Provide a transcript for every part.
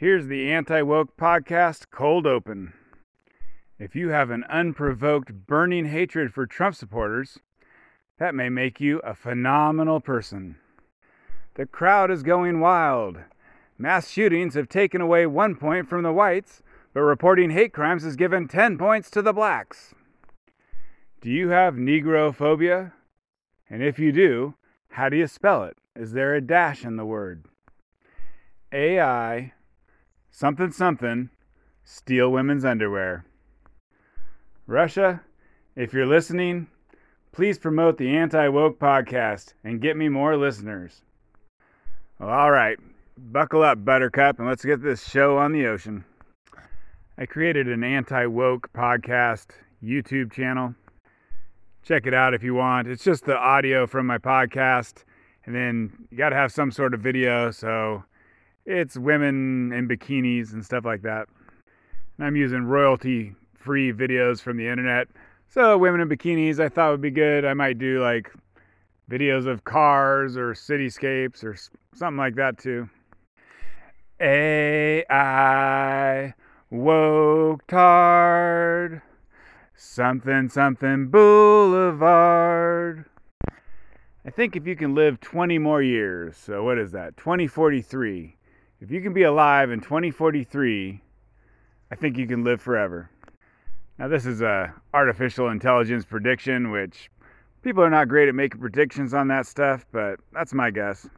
Here's the Anti Woke Podcast Cold Open. If you have an unprovoked, burning hatred for Trump supporters, that may make you a phenomenal person. The crowd is going wild. Mass shootings have taken away one point from the whites, but reporting hate crimes has given 10 points to the blacks. Do you have negrophobia? And if you do, how do you spell it? Is there a dash in the word? AI, something something, steal women's underwear. Russia, if you're listening, please promote the Anti Woke podcast and get me more listeners. Well, all right, buckle up, Buttercup, and let's get this show on the ocean. I created an Anti Woke podcast YouTube channel. Check it out if you want. It's just the audio from my podcast, and then you got to have some sort of video, so it's women in bikinis and stuff like that. And I'm using royalty free videos from the internet. So, women in bikinis I thought would be good. I might do like videos of cars or cityscapes or something like that too. AI woke tard. Something something boulevard. I think if you can live 20 more years, so what is that? 2043. If you can be alive in 2043, I think you can live forever. Now, this is a artificial intelligence prediction, which people are not great at making predictions on that stuff, but that's my guess.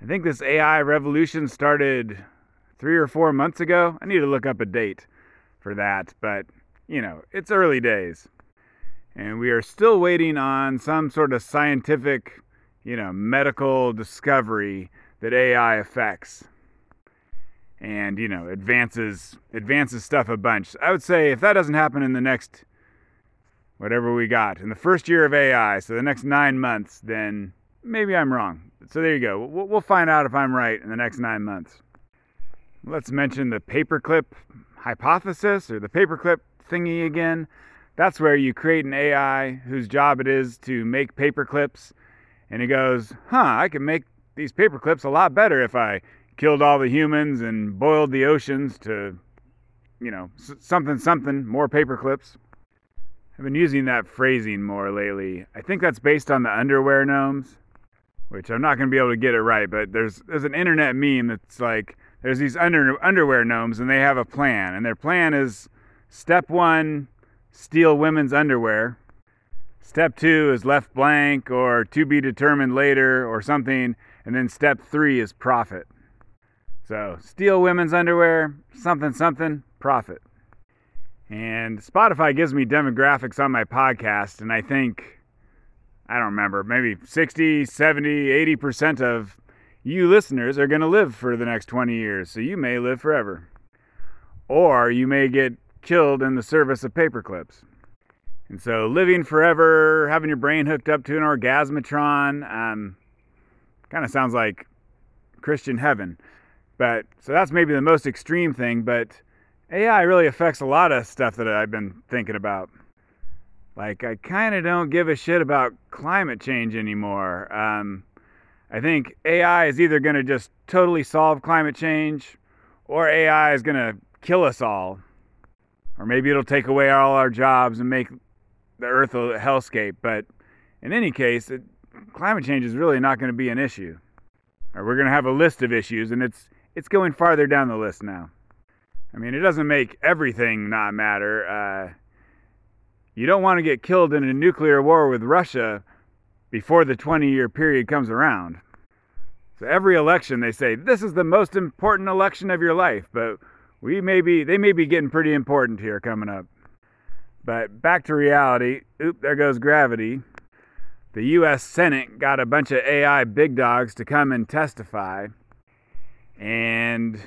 I think this AI revolution started three or four months ago. I need to look up a date for that, but you know, it's early days. And we are still waiting on some sort of scientific, you know, medical discovery that AI affects and you know advances advances stuff a bunch. I would say if that doesn't happen in the next whatever we got in the first year of AI, so the next nine months, then maybe I'm wrong. So there you go. We'll find out if I'm right in the next nine months. Let's mention the paperclip hypothesis or the paperclip thingy again. That's where you create an AI whose job it is to make paperclips, and he goes, huh, I can make these paperclips a lot better if I killed all the humans and boiled the oceans to, you know, something, something, more paper clips. I've been using that phrasing more lately. I think that's based on the underwear gnomes, which I'm not going to be able to get it right, but there's there's an internet meme that's like there's these under, underwear gnomes and they have a plan, and their plan is step one, steal women's underwear. Step two is left blank or to be determined later or something, and then step three is profit. So, steal women's underwear, something, something, profit. And Spotify gives me demographics on my podcast, and I think, I don't remember, maybe 60, 70, 80% of you listeners are going to live for the next 20 years, so you may live forever. Or you may get killed in the service of paperclips. And so, living forever, having your brain hooked up to an orgasmatron, um, kind of sounds like Christian heaven. But so that's maybe the most extreme thing, but AI really affects a lot of stuff that I've been thinking about. Like, I kind of don't give a shit about climate change anymore. Um, I think AI is either going to just totally solve climate change or AI is going to kill us all. Or maybe it'll take away all our jobs and make the earth a hellscape. But in any case, it, climate change is really not going to be an issue. Or we're going to have a list of issues, and it's it's going farther down the list now. I mean, it doesn't make everything not matter. Uh, you don't want to get killed in a nuclear war with Russia before the 20 year period comes around. So every election they say this is the most important election of your life, but we may be they may be getting pretty important here coming up. But back to reality. Oop, there goes gravity. The US Senate got a bunch of AI big dogs to come and testify and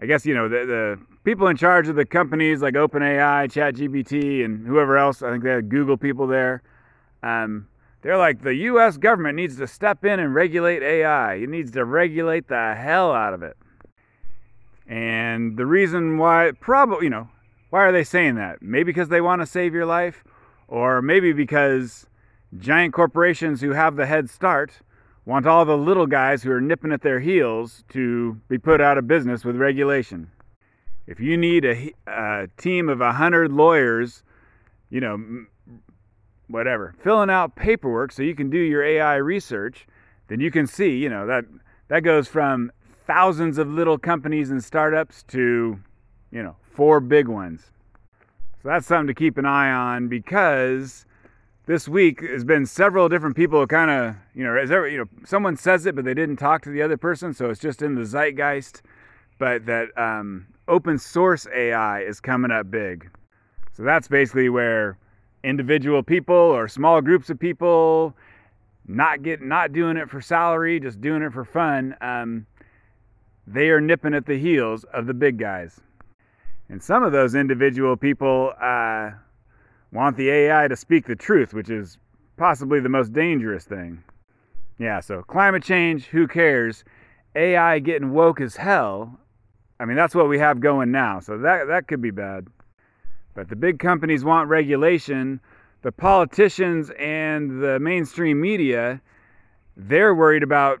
I guess you know the the people in charge of the companies like OpenAI, ChatGPT, and whoever else. I think they have Google people there. Um, they're like the U.S. government needs to step in and regulate AI. It needs to regulate the hell out of it. And the reason why, probably, you know, why are they saying that? Maybe because they want to save your life, or maybe because giant corporations who have the head start want all the little guys who are nipping at their heels to be put out of business with regulation. If you need a, a team of 100 lawyers, you know, whatever, filling out paperwork so you can do your AI research, then you can see, you know, that that goes from thousands of little companies and startups to, you know, four big ones. So that's something to keep an eye on because this week has been several different people kind of, you know, there, you know, someone says it but they didn't talk to the other person, so it's just in the zeitgeist. But that um, open source AI is coming up big. So that's basically where individual people or small groups of people not get not doing it for salary, just doing it for fun. Um, they are nipping at the heels of the big guys. And some of those individual people uh, want the AI to speak the truth, which is possibly the most dangerous thing. Yeah, so climate change, who cares? AI getting woke as hell. I mean, that's what we have going now, so that, that could be bad. But the big companies want regulation. The politicians and the mainstream media, they're worried about,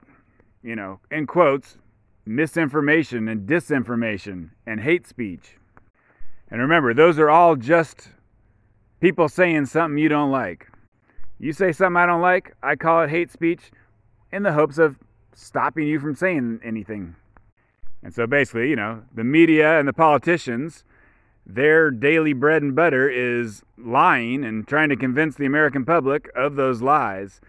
you know, in quotes, misinformation and disinformation and hate speech. And remember, those are all just people saying something you don't like. You say something I don't like, I call it hate speech in the hopes of stopping you from saying anything. And so basically, you know, the media and the politicians, their daily bread and butter is lying and trying to convince the American public of those lies.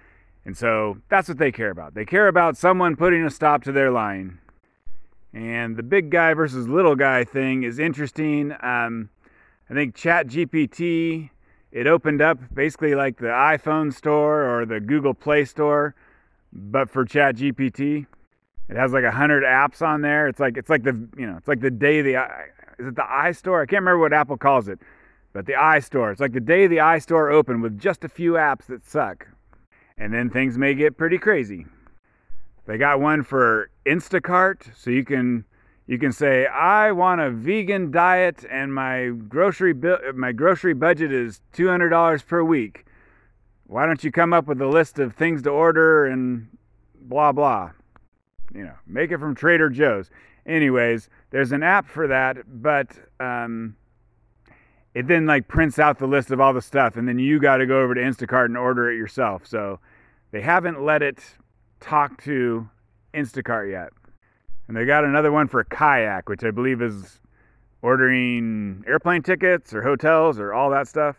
And so that's what they care about. They care about someone putting a stop to their lying. And the big guy versus little guy thing is interesting. Um, I think ChatGPT it opened up basically like the iPhone store or the Google Play store, but for ChatGPT. It has like a hundred apps on there. It's like it's like the you know it's like the day the is it the iStore? I can't remember what Apple calls it, but the iStore. It's like the day the iStore opened with just a few apps that suck, and then things may get pretty crazy. They got one for Instacart, so you can you can say I want a vegan diet and my grocery bill, my grocery budget is $200 per week. Why don't you come up with a list of things to order and blah blah. You know, make it from Trader Joe's. Anyways, there's an app for that, but um, it then like prints out the list of all the stuff, and then you got to go over to Instacart and order it yourself. So they haven't let it talk to Instacart yet. And they got another one for a kayak, which I believe is ordering airplane tickets or hotels or all that stuff.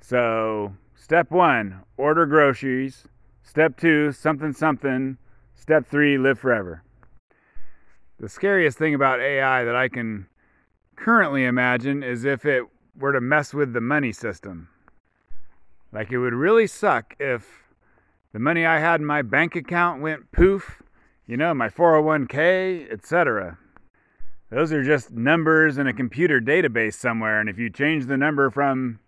So, step one, order groceries. Step two, something, something. Step three, live forever. The scariest thing about AI that I can currently imagine is if it were to mess with the money system. Like, it would really suck if the money I had in my bank account went poof you know, my 401k, etc. Those are just numbers in a computer database somewhere. And if you change the number from,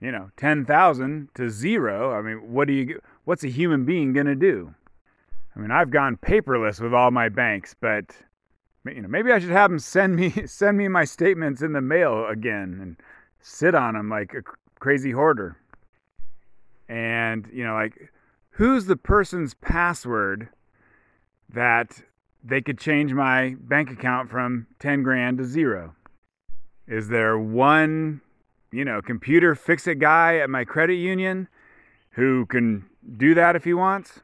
you know, 10,000 to zero, I mean, what do you, what's a human being going to do? I mean, I've gone paperless with all my banks, but you know, maybe I should have them send me send me my statements in the mail again and sit on them like a crazy hoarder. And you know, like who's the person's password that they could change my bank account from 10 grand to zero? Is there one, you know, computer fix it guy at my credit union who can do that if he wants?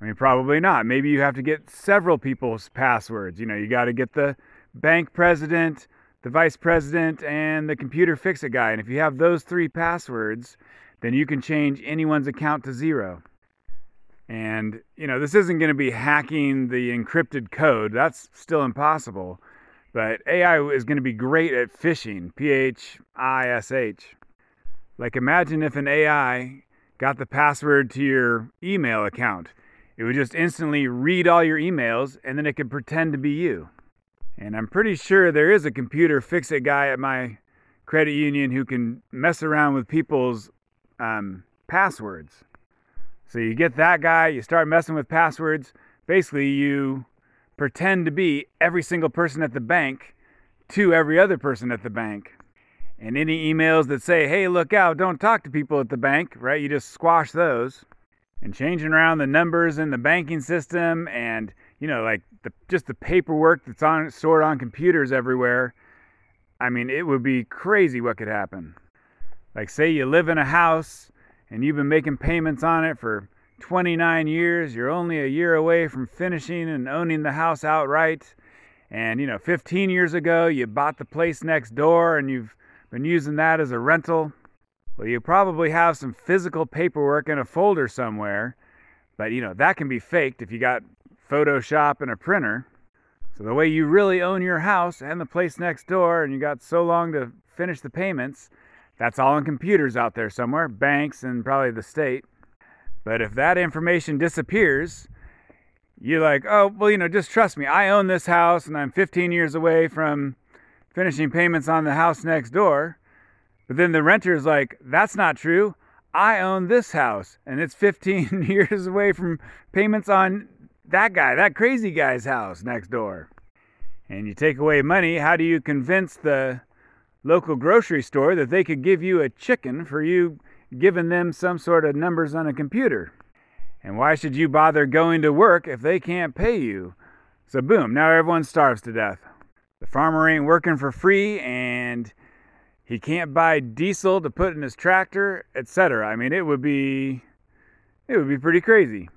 I mean, probably not. Maybe you have to get several people's passwords. You know, you got to get the bank president, the vice president, and the computer fix it guy. And if you have those three passwords, then you can change anyone's account to zero. And, you know, this isn't going to be hacking the encrypted code. That's still impossible. But AI is going to be great at phishing, P H I S H. Like, imagine if an AI got the password to your email account. It would just instantly read all your emails and then it could pretend to be you. And I'm pretty sure there is a computer fix it guy at my credit union who can mess around with people's um, passwords. So you get that guy, you start messing with passwords. Basically, you pretend to be every single person at the bank to every other person at the bank. And any emails that say, hey, look out, don't talk to people at the bank, right? You just squash those. and changing around the numbers in the banking system and you know like the just the paperwork that's on stored on computers everywhere i mean it would be crazy what could happen like say you live in a house and you've been making payments on it for 29 years you're only a year away from finishing and owning the house outright and you know 15 years ago you bought the place next door and you've been using that as a rental well, you probably have some physical paperwork in a folder somewhere, but you know, that can be faked if you got Photoshop and a printer. So the way you really own your house and the place next door and you got so long to finish the payments, that's all in computers out there somewhere, banks and probably the state. But if that information disappears, you're like, oh, well, you know, just trust me. I own this house and I'm 15 years away from finishing payments on the house next door. But then the renter's like, that's not true. I own this house and it's 15 years away from payments on that guy, that crazy guy's house next door. And you take away money, how do you convince the local grocery store that they could give you a chicken for you giving them some sort of numbers on a computer? And why should you bother going to work if they can't pay you? So, boom, now everyone starves to death. The farmer ain't working for free and he can't buy diesel to put in his tractor, etc. I mean, it would be it would be pretty crazy.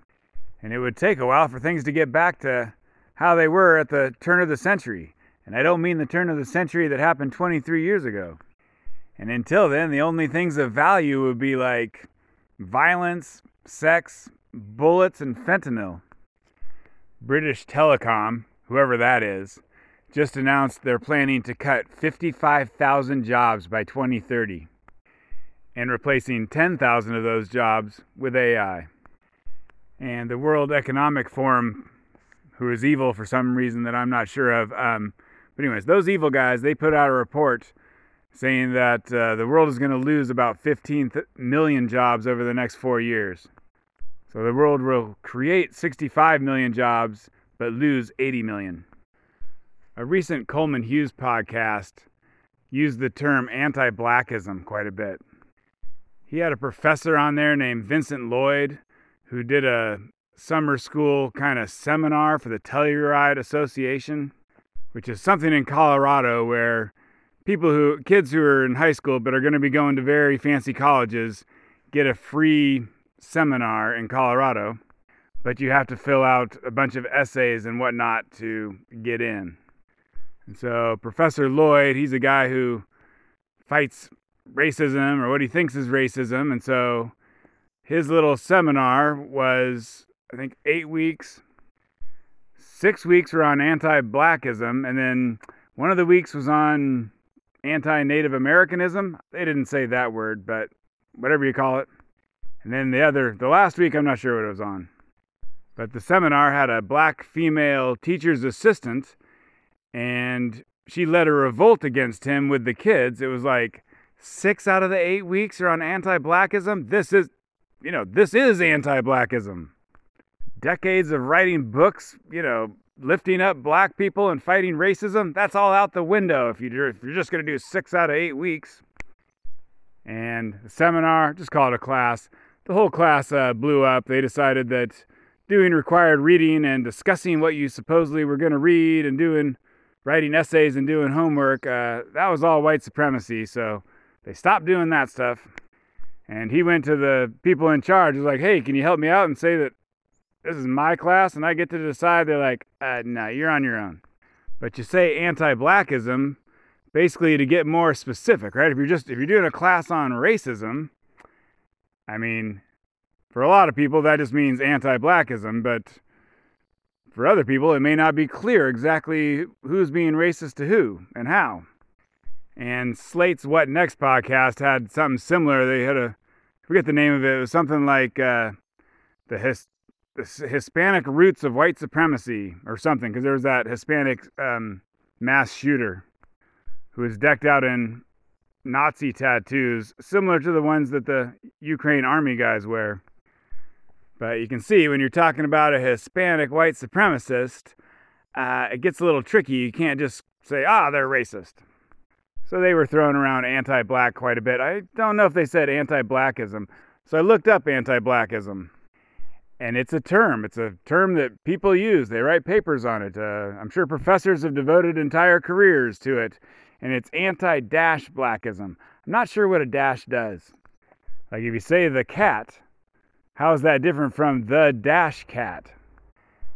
And it would take a while for things to get back to how they were at the turn of the century. And I don't mean the turn of the century that happened 23 years ago. And until then, the only things of value would be like violence, sex, bullets, and fentanyl. British Telecom, whoever that is, just announced they're planning to cut 55,000 jobs by 2030 and replacing 10,000 of those jobs with AI. And the World Economic Forum, who is evil for some reason that I'm not sure of, um, but anyways, those evil guys, they put out a report saying that uh, the world is going to lose about 15 million jobs over the next four years. So the world will create 65 million jobs, but lose 80 million. A recent Coleman Hughes podcast used the term anti blackism quite a bit. He had a professor on there named Vincent Lloyd who did a summer school kind of seminar for the Telluride Association, which is something in Colorado where people who, kids who are in high school but are going to be going to very fancy colleges, get a free seminar in Colorado, but you have to fill out a bunch of essays and whatnot to get in. And so Professor Lloyd, he's a guy who fights racism or what he thinks is racism. And so his little seminar was, I think, eight weeks. Six weeks were on anti blackism. And then one of the weeks was on anti Native Americanism. They didn't say that word, but whatever you call it. And then the other, the last week, I'm not sure what it was on. But the seminar had a black female teacher's assistant and she led a revolt against him with the kids. It was like six out of the eight weeks are on anti-blackism. This is, you know, this is anti-blackism. Decades of writing books, you know, lifting up black people and fighting racism. That's all out the window if you're if you're just going to do six out of eight weeks. And the seminar, just call it a class. The whole class uh, blew up. They decided that doing required reading and discussing what you supposedly were going to read and doing writing essays and doing homework, uh, that was all white supremacy. So they stopped doing that stuff. And he went to the people in charge. Was like, hey, can you help me out and say that this is my class and I get to decide? They're like, uh, no, you're on your own. But you say anti-blackism basically to get more specific, right? If you're just if you're doing a class on racism, I mean, for a lot of people that just means anti-blackism, but for other people, it may not be clear exactly who's being racist to who and how. And Slate's What Next podcast had something similar. They had a, I forget the name of it, it was something like uh, the, his, Hispanic roots of white supremacy or something, because there was that Hispanic um, mass shooter who was decked out in Nazi tattoos, similar to the ones that the Ukraine army guys wear. But you can see when you're talking about a Hispanic white supremacist, uh, it gets a little tricky. You can't just say, ah, they're racist. So they were throwing around anti black quite a bit. I don't know if they said anti blackism. So I looked up anti blackism. And it's a term. It's a term that people use. They write papers on it. Uh, I'm sure professors have devoted entire careers to it. And it's anti dash blackism. I'm not sure what a dash does. Like if you say the cat, how is that different from the dash cat?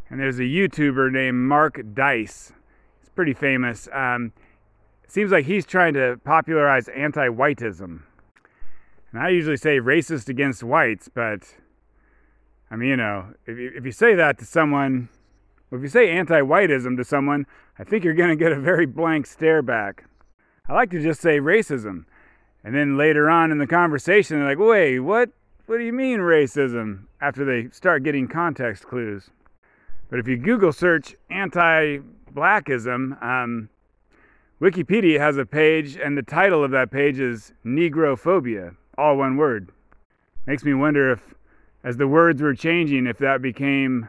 And there's a YouTuber named Mark Dice. He's pretty famous. Um, seems like he's trying to popularize anti whiteism. And I usually say racist against whites, but I mean, you know, if you, if you say that to someone, if you say anti whiteism to someone, I think you're going to get a very blank stare back. I like to just say racism. And then later on in the conversation, they're like, wait, what? What do you mean racism? After they start getting context clues. But if you Google search anti blackism, um, Wikipedia has a page, and the title of that page is Negrophobia, all one word. Makes me wonder if as the words were changing, if that became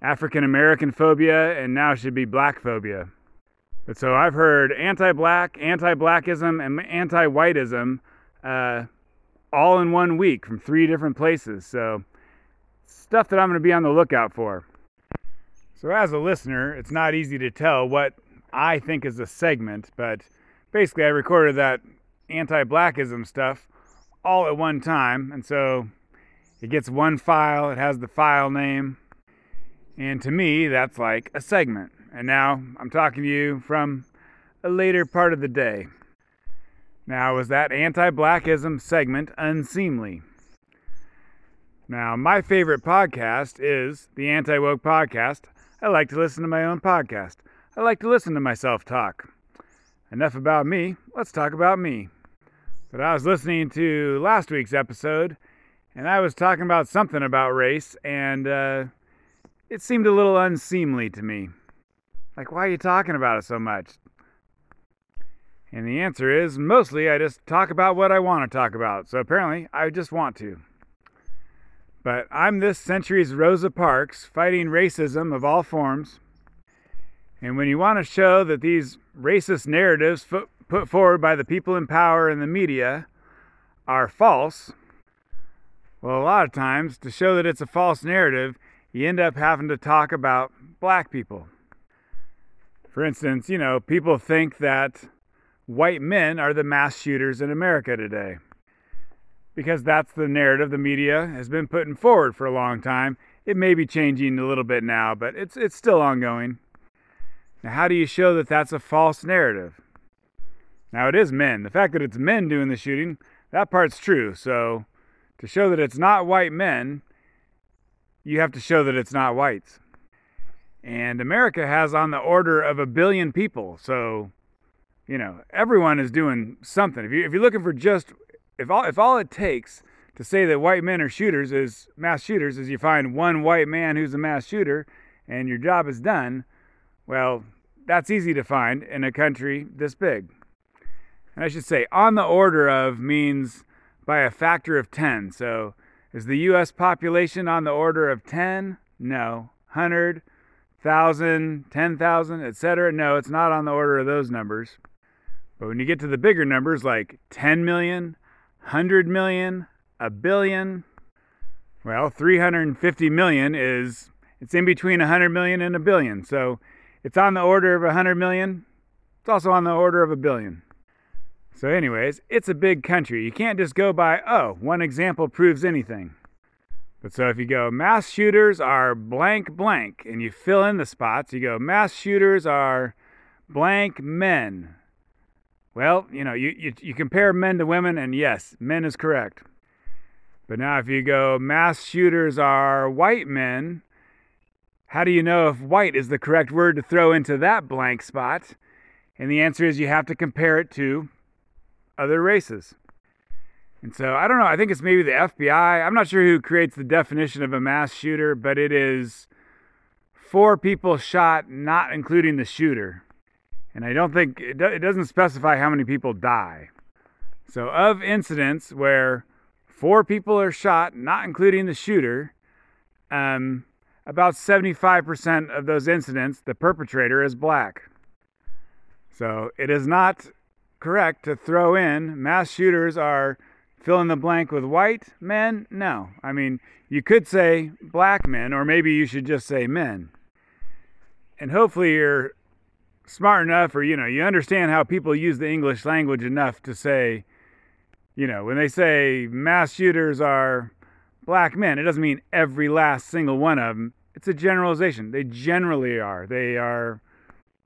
African American phobia and now should be black phobia. But so I've heard anti black, anti blackism, and anti whiteism uh, all in one week from three different places. So stuff that I'm going to be on the lookout for. So, as a listener, it's not easy to tell what I think is a segment, but basically, I recorded that anti blackism stuff all at one time. And so it gets one file, it has the file name, and to me, that's like a segment. And now I'm talking to you from a later part of the day. Now, was that anti blackism segment unseemly? Now, my favorite podcast is the Anti Woke Podcast. I like to listen to my own podcast. I like to listen to myself talk. Enough about me, let's talk about me. But I was listening to last week's episode, and I was talking about something about race, and uh, it seemed a little unseemly to me. Like, why are you talking about it so much? And the answer is mostly I just talk about what I want to talk about. So apparently, I just want to. But I'm this century's Rosa Parks fighting racism of all forms. And when you want to show that these racist narratives put forward by the people in power and the media are false, well, a lot of times, to show that it's a false narrative, you end up having to talk about black people. For instance, you know, people think that white men are the mass shooters in America today. Because that's the narrative the media has been putting forward for a long time. It may be changing a little bit now, but it's, it's still ongoing. Now, how do you show that that's a false narrative? Now, it is men. The fact that it's men doing the shooting, that part's true. So, to show that it's not white men, you have to show that it's not whites. And America has on the order of a billion people. So, you know, everyone is doing something. If, you, if you're looking for just, if all, if all it takes to say that white men are shooters is mass shooters is you find one white man who's a mass shooter and your job is done, well, that's easy to find in a country this big. And I should say, on the order of means by a factor of 10. So is the US population on the order of 10? No. 100, 1,000, 10,000, etc. No, it's not on the order of those numbers. But when you get to the bigger numbers like 10 million, 100 million, a billion, well, 350 million is it's in between 100 million and a billion. So it's on the order of 100 million. It's also on the order of a billion. So, anyways, it's a big country. You can't just go by, oh, one example proves anything. But so if you go, mass shooters are blank blank, and you fill in the spots, you go, mass shooters are blank men. Well, you know, you, you, you compare men to women, and yes, men is correct. But now if you go, mass shooters are white men, how do you know if white is the correct word to throw into that blank spot? And the answer is you have to compare it to other races. And so I don't know. I think it's maybe the FBI. I'm not sure who creates the definition of a mass shooter, but it is four people shot, not including the shooter. And I don't think it, do, it doesn't specify how many people die. So, of incidents where four people are shot, not including the shooter, um, about 75% of those incidents, the perpetrator is black. So, it is not correct to throw in mass shooters are fill in the blank with white men? No. I mean, you could say black men, or maybe you should just say men. And hopefully you're smart enough, or you know, you understand how people use the English language enough to say, you know, when they say mass shooters are black men, it doesn't mean every last single one of them. It's a generalization. They generally are. They are,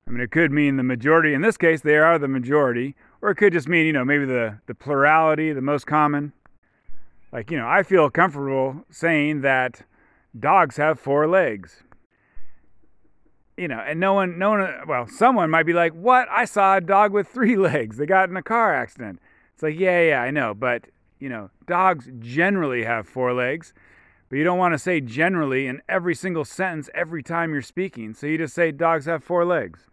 I mean, it could mean the majority. In this case, they are the majority. Or it could just mean, you know, maybe the, the plurality, the most common. Like, you know, I feel comfortable saying that dogs have four legs. You know, and no one, no one, well, someone might be like, what? I saw a dog with three legs. They got in a car accident. It's like, yeah, yeah, I know. But you know, dogs generally have four legs, but you don't want to say generally in every single sentence every time you're speaking. So you just say dogs have four legs.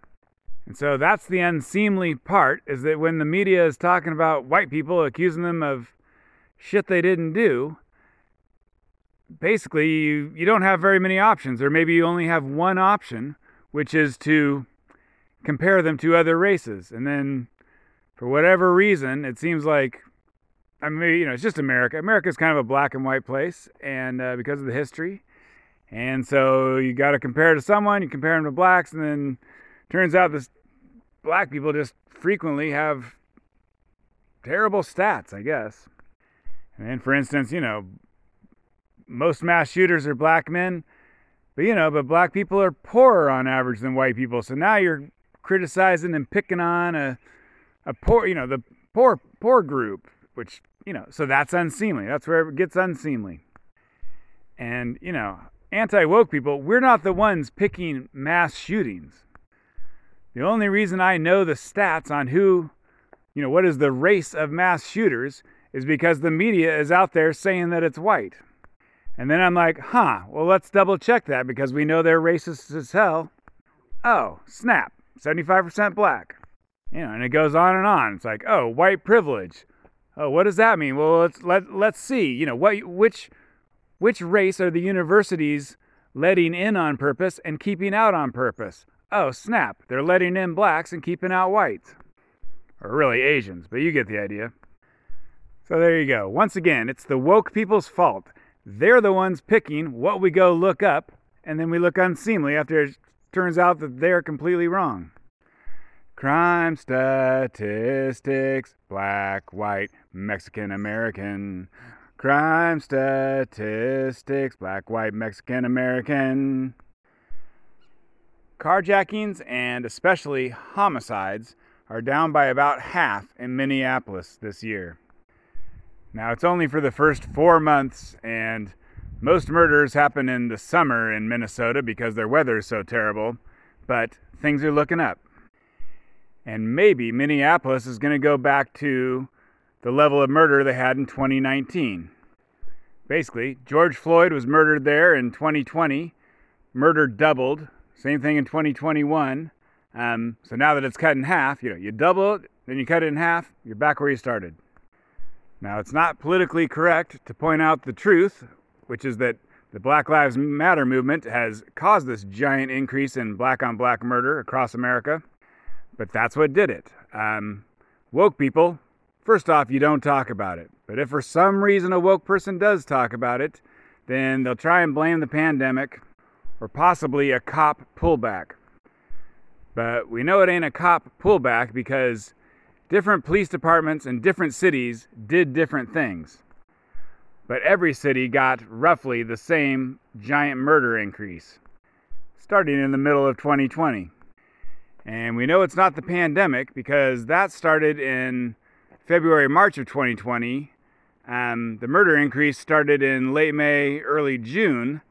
And so that's the unseemly part is that when the media is talking about white people, accusing them of shit they didn't do, basically you, you don't have very many options, or maybe you only have one option, which is to compare them to other races. And then for whatever reason, it seems like I mean, you know, it's just America. America is kind of a black and white place, and uh, because of the history, and so you got to compare to someone. You compare them to blacks, and then turns out this black people just frequently have terrible stats, I guess. And for instance, you know, most mass shooters are black men, but you know, but black people are poorer on average than white people. So now you're criticizing and picking on a a poor, you know, the poor poor group, which you know, so that's unseemly. That's where it gets unseemly. And, you know, anti woke people, we're not the ones picking mass shootings. The only reason I know the stats on who, you know, what is the race of mass shooters is because the media is out there saying that it's white. And then I'm like, huh, well, let's double check that because we know they're racist as hell. Oh, snap, 75% black. You know, and it goes on and on. It's like, oh, white privilege. Oh, what does that mean? Well, let's let let's see. You know, what which which race are the universities letting in on purpose and keeping out on purpose? Oh, snap! They're letting in blacks and keeping out whites, or really Asians, but you get the idea. So there you go. Once again, it's the woke people's fault. They're the ones picking what we go look up, and then we look unseemly after it turns out that they're completely wrong. Crime statistics, black, white, Mexican, American. Crime statistics, black, white, Mexican, American. Carjackings and especially homicides are down by about half in Minneapolis this year. Now, it's only for the first four months, and most murders happen in the summer in Minnesota because their weather is so terrible, but things are looking up. And maybe Minneapolis is going to go back to the level of murder they had in 2019. Basically, George Floyd was murdered there in 2020. Murder doubled. Same thing in 2021. Um, so now that it's cut in half, you know, you double it, then you cut it in half, you're back where you started. Now, it's not politically correct to point out the truth, which is that the Black Lives Matter movement has caused this giant increase in black on black murder across America. But that's what did it. Um, woke people, first off, you don't talk about it. But if for some reason a woke person does talk about it, then they'll try and blame the pandemic or possibly a cop pullback. But we know it ain't a cop pullback because different police departments in different cities did different things. But every city got roughly the same giant murder increase, starting in the middle of 2020. And we know it's not the pandemic because that started in February, March of 2020. Um, the murder increase started in late May, early June.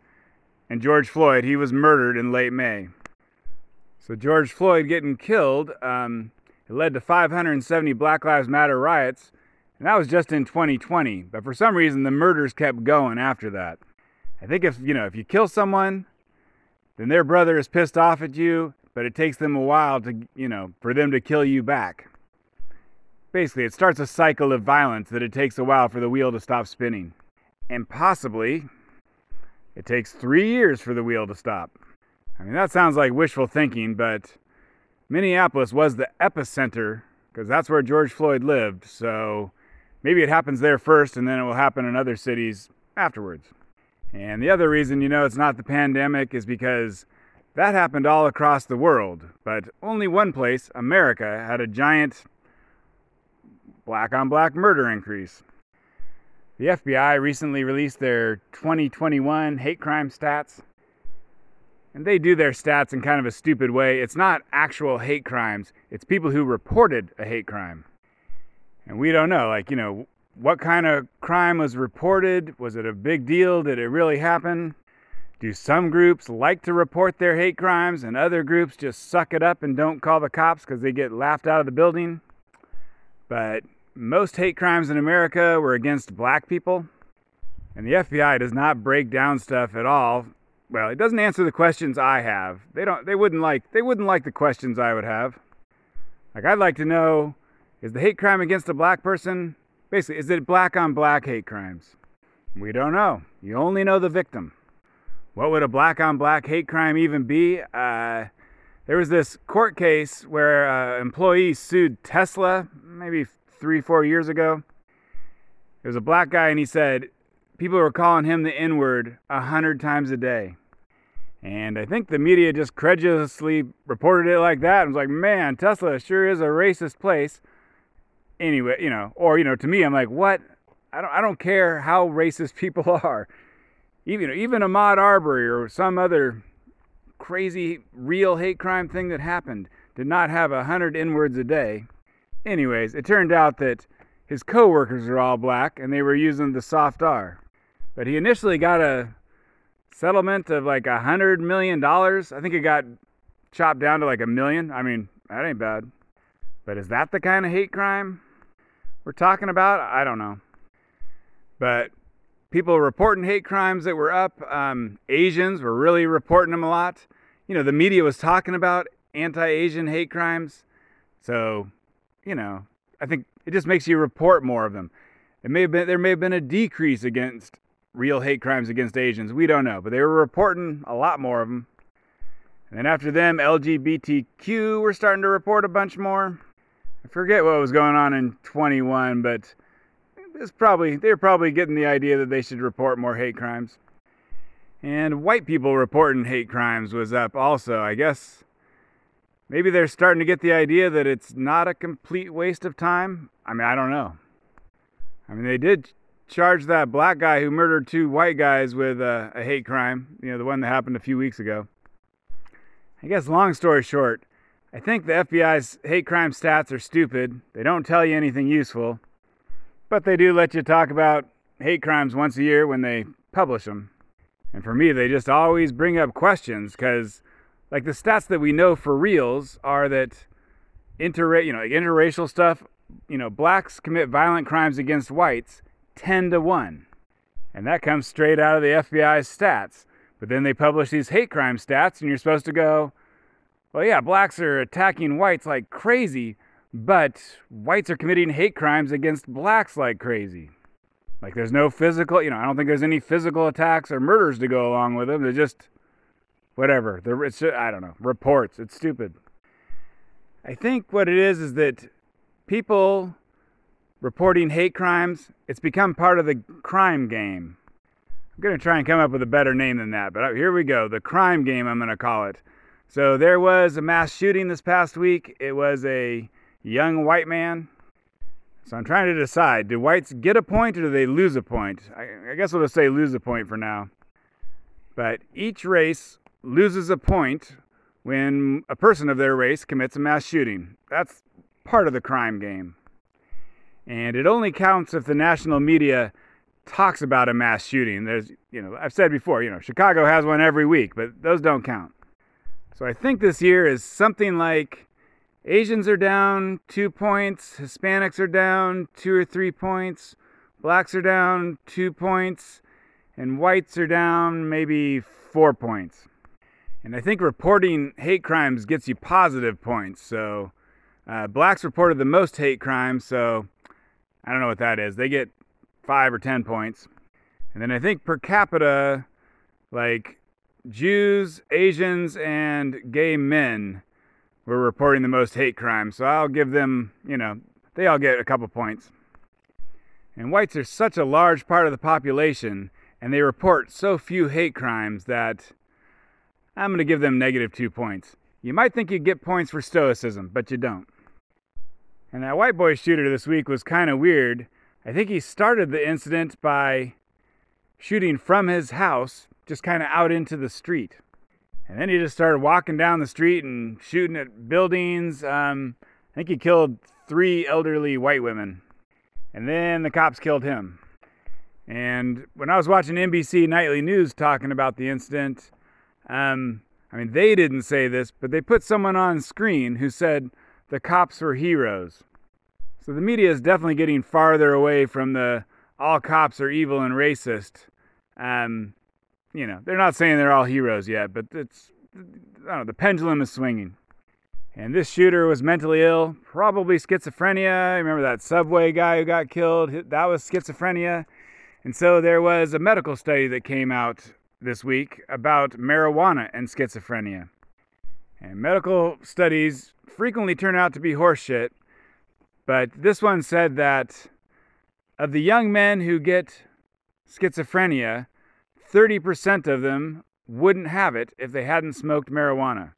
And George Floyd, he was murdered in late May. So George Floyd getting killed, um, it led to 570 Black Lives Matter riots, and that was just in 2020. But for some reason, the murders kept going after that. I think if you know if you kill someone, then their brother is pissed off at you, but it takes them a while to, you know, for them to kill you back. Basically, it starts a cycle of violence that it takes a while for the wheel to stop spinning. And possibly, it takes three years for the wheel to stop. I mean, that sounds like wishful thinking, but Minneapolis was the epicenter because that's where George Floyd lived. So maybe it happens there first and then it will happen in other cities afterwards. And the other reason you know it's not the pandemic is because that happened all across the world, but only one place, America, had a giant black on black murder increase. The FBI recently released their 2021 hate crime stats. And they do their stats in kind of a stupid way. It's not actual hate crimes, it's people who reported a hate crime. And we don't know, like, you know, what kind of crime was reported? Was it a big deal? Did it really happen? Do some groups like to report their hate crimes and other groups just suck it up and don't call the cops because they get laughed out of the building? But most hate crimes in America were against black people. And the FBI does not break down stuff at all. Well, it doesn't answer the questions I have. They don't they wouldn't like they wouldn't like the questions I would have. Like I'd like to know is the hate crime against a black person basically is it black on black hate crimes? We don't know. You only know the victim. What would a black on black hate crime even be? Uh, there was this court case where uh, employees sued Tesla maybe three, four years ago. It was a black guy, and he said people were calling him the N word a hundred times a day. And I think the media just credulously reported it like that and was like, man, Tesla sure is a racist place. Anyway, you know, or, you know, to me, I'm like, what? I don't, I don't care how racist people are. Even, even Ahmaud Arbery or some other crazy real hate crime thing that happened did not have a hundred N words a day. Anyways, it turned out that his coworkers were all black and they were using the soft R. But he initially got a settlement of like a hundred million dollars. I think it got chopped down to like a million. I mean, that ain't bad. But is that the kind of hate crime we're talking about? I don't know. But people reporting hate crimes that were up. Um, Asians were really reporting them a lot. You know, the media was talking about anti Asian hate crimes. So you know, I think it just makes you report more of them. It may have been there may have been a decrease against real hate crimes against Asians. We don't know, but they were reporting a lot more of them. And then after them, LGBTQ were starting to report a bunch more. I forget what was going on in 21, but it's probably they're probably getting the idea that they should report more hate crimes. And white people reporting hate crimes was up also. I guess maybe they're starting to get the idea that it's not a complete waste of time. I mean, I don't know. I mean, they did charge that black guy who murdered two white guys with a, a hate crime, you know, the one that happened a few weeks ago. I guess, long story short, I think the FBI's hate crime stats are stupid. They don't tell you anything useful, but they do let you talk about hate crimes once a year when they publish them. And for me, they just always bring up questions because like the stats that we know for reals are that inter you know like interracial stuff you know blacks commit violent crimes against whites 10 to 1 and that comes straight out of the FBI's stats. But then they publish these hate crime stats and you're supposed to go well yeah blacks are attacking whites like crazy but whites are committing hate crimes against blacks like crazy. Like there's no physical you know i don't think there's any physical attacks or murders to go along with them. They're just whatever. The it's I don't know reports. It's stupid. I think what it is is that people reporting hate crimes. It's become part of the crime game. I'm gonna try and come up with a better name than that, but here we go. The crime game. I'm gonna call it. So there was a mass shooting this past week. It was a young white man. So I'm trying to decide: do whites get a point or do they lose a point? I, I guess we'll just say lose a point for now. But each race loses a point when a person of their race commits a mass shooting. That's part of the crime game. And it only counts if the national media talks about a mass shooting. There's, you know, I've said before, you know, Chicago has one every week, but those don't count. So I think this year is something like Asians are down two points, Hispanics are down two or three points, blacks are down two points, and whites are down maybe four points. And I think reporting hate crimes gets you positive points. So uh, blacks reported the most hate crimes, so I don't know what that is. They get five or ten points. And then I think per capita, like Jews, Asians, and gay men were reporting the most hate crimes. So I'll give them, you know, they all get a couple points. And whites are such a large part of the population, and they report so few hate crimes that I'm going to give them negative two points. You might think you'd get points for stoicism, but you don't. And that white boy shooter this week was kind of weird. I think he started the incident by shooting from his house, just kind of out into the street. And then he just started walking down the street and shooting at buildings. Um, I think he killed three elderly white women. And then the cops killed him. And when I was watching NBC Nightly News talking about the incident, um, I mean, they didn't say this, but they put someone on screen who said the cops were heroes. So the media is definitely getting farther away from the all cops are evil and racist. Um, you know, they're not saying they're all heroes yet, but it's, I don't know, the pendulum is swinging. And this shooter was mentally ill, probably schizophrenia. Remember that subway guy who got killed? That was schizophrenia. And so there was a medical study that came out this week about marijuana and schizophrenia. And medical studies frequently turn out to be horseshit, but this one said that of the young men who get schizophrenia, 30% of them wouldn't have it if they hadn't smoked marijuana.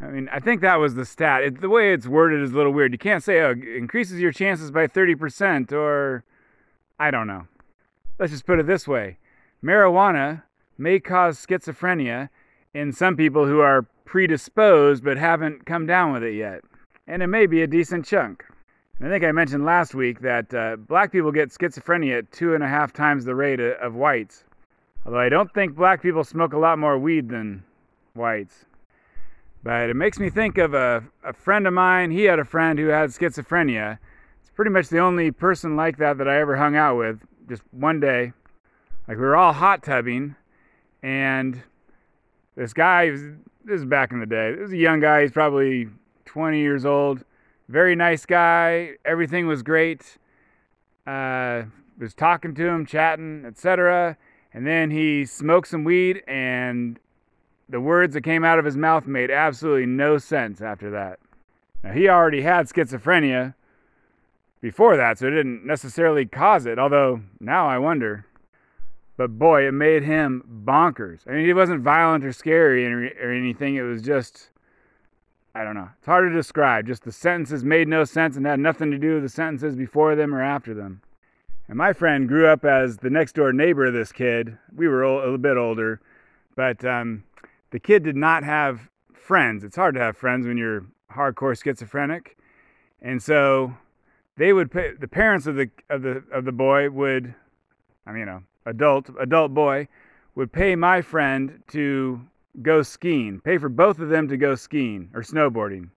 I mean, I think that was the stat. It, the way it's worded is a little weird. You can't say, oh, it increases your chances by 30%, or I don't know. Let's just put it this way marijuana may cause schizophrenia in some people who are predisposed but haven't come down with it yet. And it may be a decent chunk. I think I mentioned last week that uh, black people get schizophrenia at two and a half times the rate of whites. Although I don't think black people smoke a lot more weed than whites. But it makes me think of a, a friend of mine. He had a friend who had schizophrenia. It's pretty much the only person like that that I ever hung out with. Just one day. Like we were all hot tubbing, and this guy, this is back in the day, this is a young guy, he's probably 20 years old. Very nice guy. Everything was great. Uh, was talking to him, chatting, etc. And then he smoked some weed, and the words that came out of his mouth made absolutely no sense after that. Now, he already had schizophrenia before that, so it didn't necessarily cause it, although now I wonder. But boy, it made him bonkers. I mean, he wasn't violent or scary or anything. It was just, I don't know. It's hard to describe. Just the sentences made no sense and had nothing to do with the sentences before them or after them. And my friend grew up as the next door neighbor of this kid. We were a little bit older, but um, the kid did not have friends. It's hard to have friends when you're hardcore schizophrenic. And so they would pay, the parents of the of the of the boy would I mean, you know, adult adult boy would pay my friend to go skiing, pay for both of them to go skiing or snowboarding.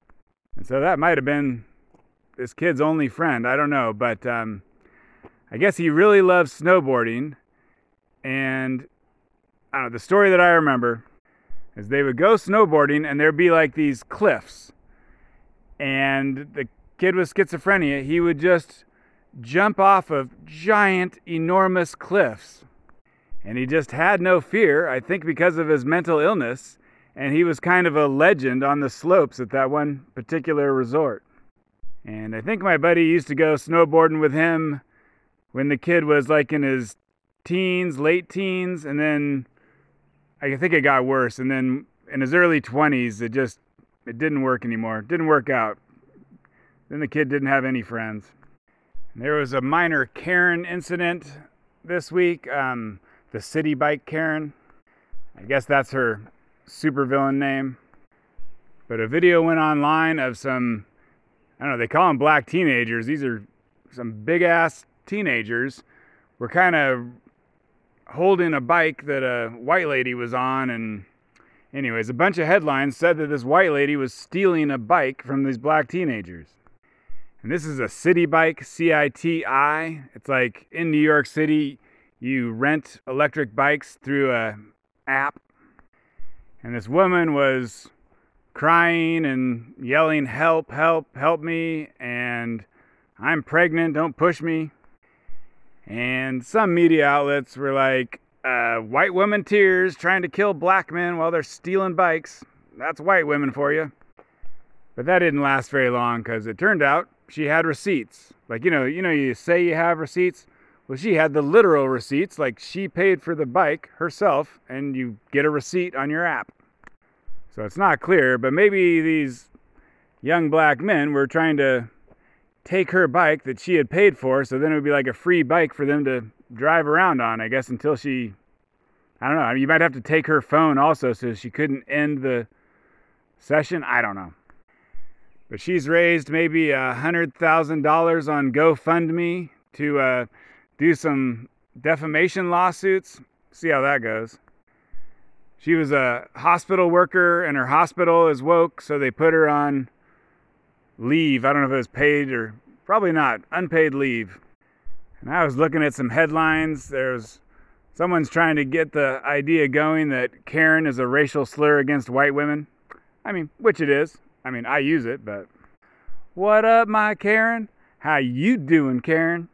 And so that might have been this kid's only friend. I don't know, but um, I guess he really loves snowboarding. And I don't know, the story that I remember is they would go snowboarding and there'd be like these cliffs. And the kid with schizophrenia, he would just jump off of giant, enormous cliffs. And he just had no fear, I think because of his mental illness, and he was kind of a legend on the slopes at that one particular resort. And I think my buddy used to go snowboarding with him when the kid was like in his teens, late teens, and then I think it got worse. And then in his early 20s, it just it didn't work anymore. It didn't work out. Then the kid didn't have any friends. There was a minor Karen incident this week. Um, the Citi Bike Karen. I guess that's her supervillain name. But a video went online of some, I don't know, they call them black teenagers. These are some big ass teenagers. Were kind of holding a bike that a white lady was on. And, anyways, a bunch of headlines said that this white lady was stealing a bike from these black teenagers. And this is a Citi Bike, C I T I. It's like in New York City, you rent electric bikes through a app. And this woman was crying and yelling, "Help, help, help me." And I'm pregnant, don't push me. And some media outlets were like, uh, white woman tears trying to kill black men while they're stealing bikes. That's white women for you. But that didn't last very long because it turned out she had receipts. Like you know, you know, you say you have receipts. Well, she had the literal receipts, like she paid for the bike herself, and you get a receipt on your app. So it's not clear, but maybe these young black men were trying to take her bike that she had paid for, so then it would be like a free bike for them to drive around on, I guess, until she. I don't know. You might have to take her phone also so she couldn't end the session. I don't know. But she's raised maybe a $100,000 on GoFundMe to uh, do some defamation lawsuits. See how that goes. She was a hospital worker and her hospital is woke, so they put her on leave. I don't know if it was paid or probably not, unpaid leave. And I was looking at some headlines. There's someone's trying to get the idea going that Karen is a racial slur against white women. I mean, which it is. I mean, I use it, but what up, my Karen? How you doing, Karen?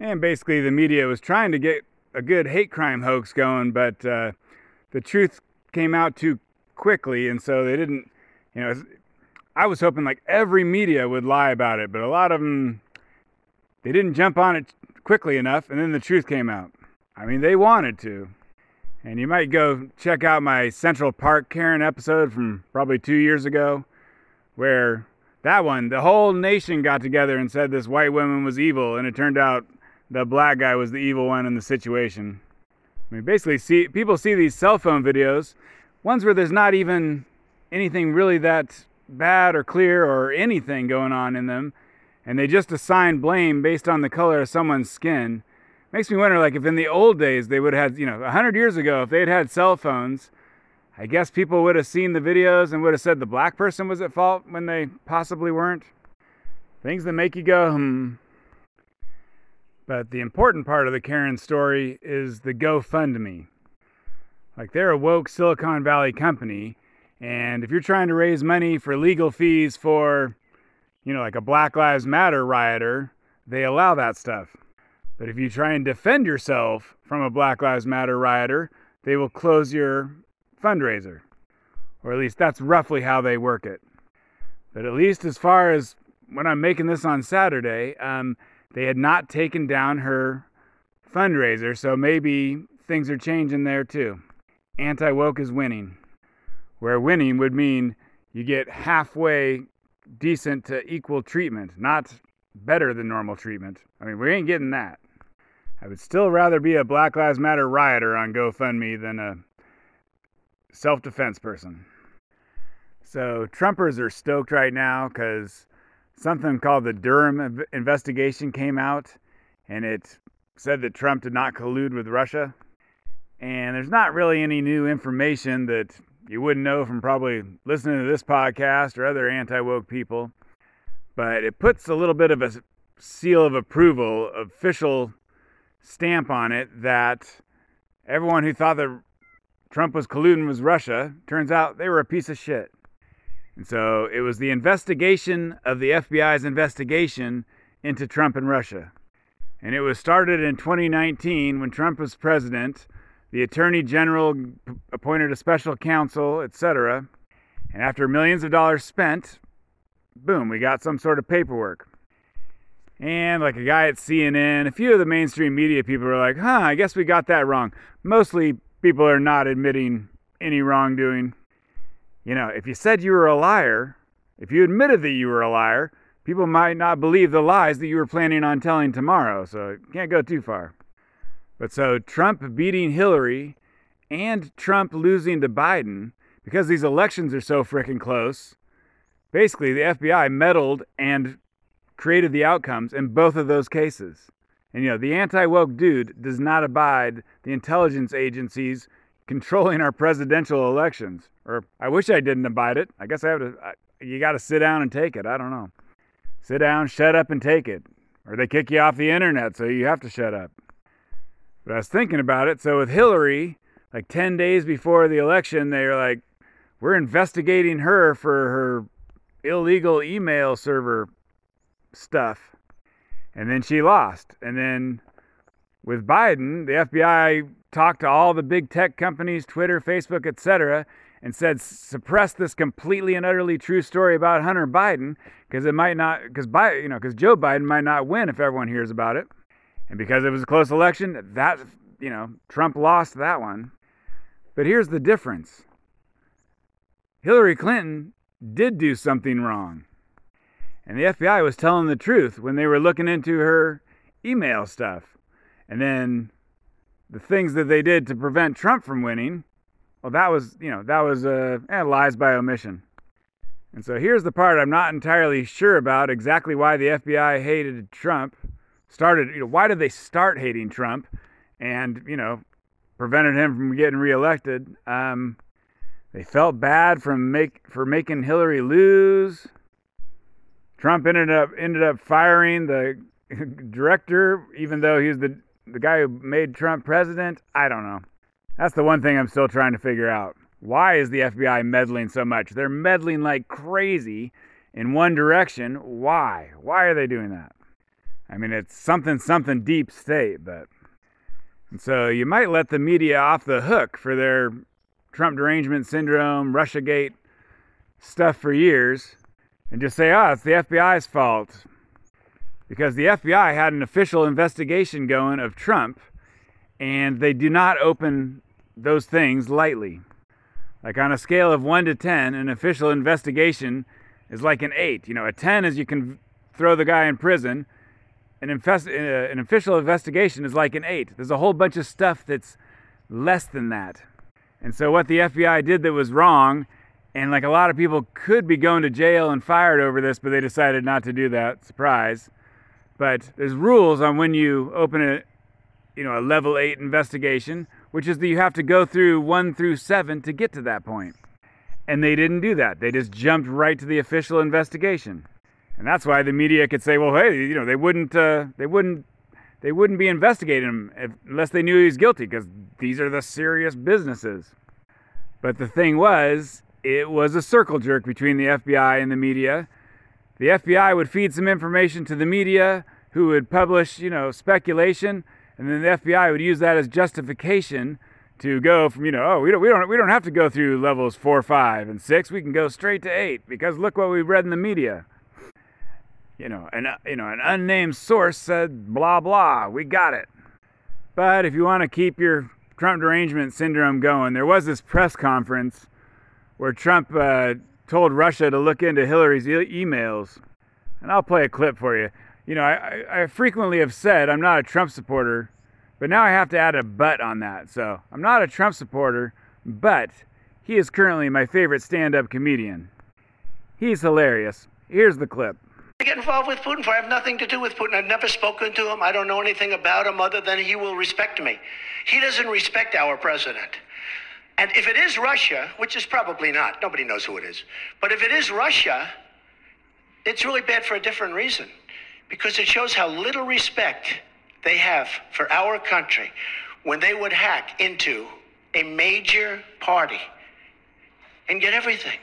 And basically, the media was trying to get a good hate crime hoax going, but uh, the truth came out too quickly, and so they didn't. You know, I was hoping like every media would lie about it, but a lot of them they didn't jump on it quickly enough, and then the truth came out. I mean, they wanted to. And you might go check out my Central Park Karen episode from probably two years ago, where that one, the whole nation got together and said this white woman was evil, and it turned out the black guy was the evil one in the situation. I mean, basically, see people see these cell phone videos, ones where there's not even anything really that bad or clear or anything going on in them, and they just assign blame based on the color of someone's skin makes me wonder like if in the old days they would have had you know 100 years ago if they'd had cell phones i guess people would have seen the videos and would have said the black person was at fault when they possibly weren't. Things that make you go hmm. But the important part of the karen story is the gofundme. Like they're a woke silicon valley company and if you're trying to raise money for legal fees for you know like a black lives matter rioter they allow that stuff. But if you try and defend yourself from a Black Lives Matter rioter, they will close your fundraiser. Or at least that's roughly how they work it. But at least as far as when I'm making this on Saturday, um, they had not taken down her fundraiser, so maybe things are changing there too. Anti woke is winning, where winning would mean you get halfway decent to equal treatment, not better than normal treatment. I mean, we ain't getting that. I would still rather be a Black Lives Matter rioter on GoFundMe than a self defense person. So, Trumpers are stoked right now because something called the Durham investigation came out and it said that Trump did not collude with Russia. And there's not really any new information that you wouldn't know from probably listening to this podcast or other anti woke people. But it puts a little bit of a seal of approval, official stamp on it that everyone who thought that Trump was colluding with Russia turns out they were a piece of shit. And so it was the investigation of the FBI's investigation into Trump and Russia. And it was started in 2019 when Trump was president. The attorney general appointed a special counsel, etc. And after millions of dollars spent, boom, we got some sort of paperwork. And like a guy at CNN, a few of the mainstream media people were like, huh, I guess we got that wrong. Mostly people are not admitting any wrongdoing. You know, if you said you were a liar, if you admitted that you were a liar, people might not believe the lies that you were planning on telling tomorrow. So you can't go too far. But so Trump beating Hillary and Trump losing to Biden, because these elections are so freaking close, basically the FBI meddled and created the outcomes in both of those cases. And you know, the anti woke dude does not abide the intelligence agencies controlling our presidential elections. Or I wish I didn't abide it. I guess I have to, I, you got to sit down and take it. I don't know. Sit down, shut up, and take it. Or they kick you off the internet, so you have to shut up. But I was thinking about it. So with Hillary, like 10 days before the election, they were like, we're investigating her for her illegal email server stuff. And then she lost. And then with Biden, the FBI talked to all the big tech companies, Twitter, Facebook, etc., and said suppress this completely and utterly true story about Hunter Biden because it might not because you know because Joe Biden might not win if everyone hears about it. And because it was a close election, that, you know, Trump lost that one. But here's the difference Hillary Clinton did do something wrong. And the FBI was telling the truth when they were looking into her email stuff. And then the things that they did to prevent Trump from winning, well, that was, you know, that was uh, eh, lies by omission. And so here's the part I'm not entirely sure about exactly why the FBI hated Trump. Started, you know, why did they start hating Trump and, you know, prevented him from getting reelected? Um, they felt bad from make for making Hillary lose. Trump ended up ended up firing the director, even though he's the the guy who made Trump president. I don't know. That's the one thing I'm still trying to figure out. Why is the FBI meddling so much? They're meddling like crazy in one direction. Why? Why are they doing that? I mean, it's something, something deep state, but. And so you might let the media off the hook for their Trump derangement syndrome, Russiagate stuff for years and just say, oh, it's the FBI's fault. Because the FBI had an official investigation going of Trump, and they do not open those things lightly. Like on a scale of 1 to 10, an official investigation is like an 8. You know, a 10 is you can throw the guy in prison. An, infest- uh, an official investigation is like an 8. There's a whole bunch of stuff that's less than that. And so, what the FBI did that was wrong, and like a lot of people could be going to jail and fired over this, but they decided not to do that. Surprise. But there's rules on when you open a, you know, a level eight investigation which is that you have to go through one through seven to get to that point. And they didn't do that. They just jumped right to the official investigation. And that's why the media could say, well, hey, you know, they wouldn't, uh, they wouldn't, they wouldn't be investigating him if, unless they knew he was guilty, because these are the serious businesses. But the thing was, it was a circle jerk between the FBI and the media. The FBI would feed some information to the media, who would publish, you know, speculation, and then the FBI would use that as justification to go from you know oh we don't we don't we don't have to go through levels four, five, and six. We can go straight to eight because look what we've read in the media. You know, and uh, you know an unnamed source said blah blah. We got it. But if you want to keep your Trump derangement syndrome going, there was this press conference where Trump uh, told Russia to look into Hillary's e- emails, and I'll play a clip for you you know, I, I frequently have said I'm not a Trump supporter, but now I have to add a but on that. So I'm not a Trump supporter, but he is currently my favorite stand up comedian. He's hilarious. Here's the clip. I get involved with Putin for I have nothing to do with Putin. I've never spoken to him. I don't know anything about him other than he will respect me. He doesn't respect our president. And if it is Russia, which is probably not, nobody knows who it is, but if it is Russia, it's really bad for a different reason because it shows how little respect they have for our country when they would hack into a major party and get everything.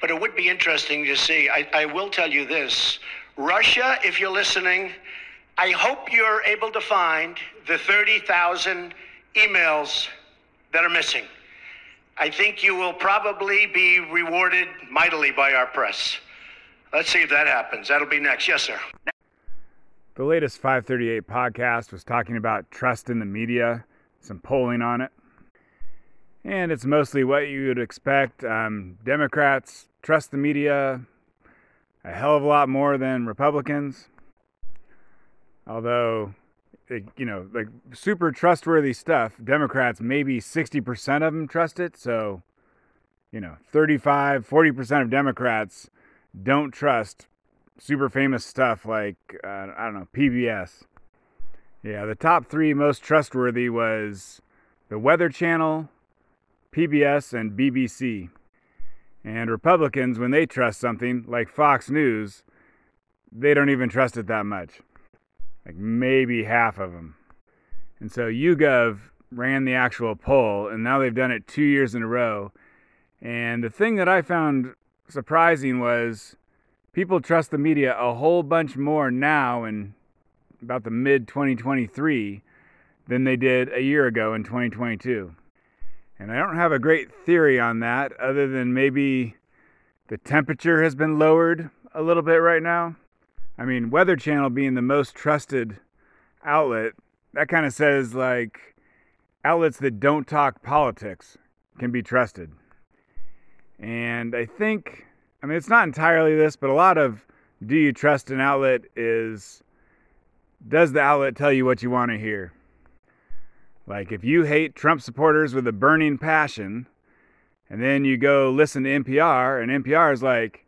But it would be interesting to see. I, I will tell you this Russia, if you're listening, I hope you're able to find the 30,000 emails that are missing. I think you will probably be rewarded mightily by our press. Let's see if that happens. That'll be next. Yes, sir. The latest 538 podcast was talking about trust in the media, some polling on it. And it's mostly what you would expect. Um, Democrats trust the media a hell of a lot more than Republicans. Although, you know, like super trustworthy stuff, Democrats, maybe 60% of them trust it. So, you know, 35, 40% of Democrats don't trust super famous stuff like uh, I don't know PBS. Yeah, the top three most trustworthy was the Weather Channel, PBS, and BBC. And Republicans, when they trust something like Fox News, they don't even trust it that much. Like maybe half of them. And so YouGov ran the actual poll, and now they've done it two years in a row. And the thing that I found surprising was people trust the media a whole bunch more now in about the mid 2023 than they did a year ago in 2022. And I don't have a great theory on that other than maybe the temperature has been lowered a little bit right now. I mean, Weather Channel being the most trusted outlet, that kind of says like outlets that don't talk politics can be trusted. And I think, I mean, it's not entirely this, but a lot of do you trust an outlet is does the outlet tell you what you want to hear? Like if you hate Trump supporters with a burning passion, and then you go listen to NPR, and NPR is like,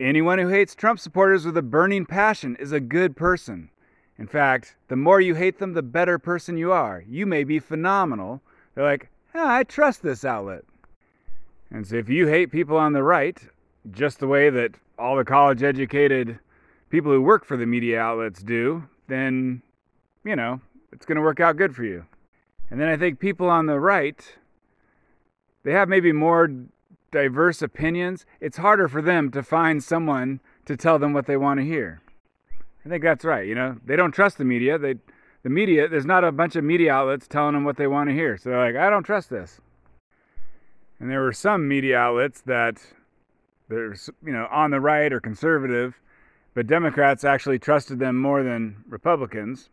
anyone who hates Trump supporters with a burning passion is a good person. In fact, the more you hate them, the better person you are. You may be phenomenal. They're like, yeah, I trust this outlet. And so if you hate people on the right, just the way that all the college educated people who work for the media outlets do, then, you know, it's going to work out good for you. And then I think people on the right, they have maybe more diverse opinions. It's harder for them to find someone to tell them what they want to hear. I think that's right. You know, they don't trust the media. They, the media, there's not a bunch of media outlets telling them what they want to hear. So they're like, I don't trust this. And there were some media outlets that they're, you know, on the right or conservative, but Democrats actually trusted them more than Republicans.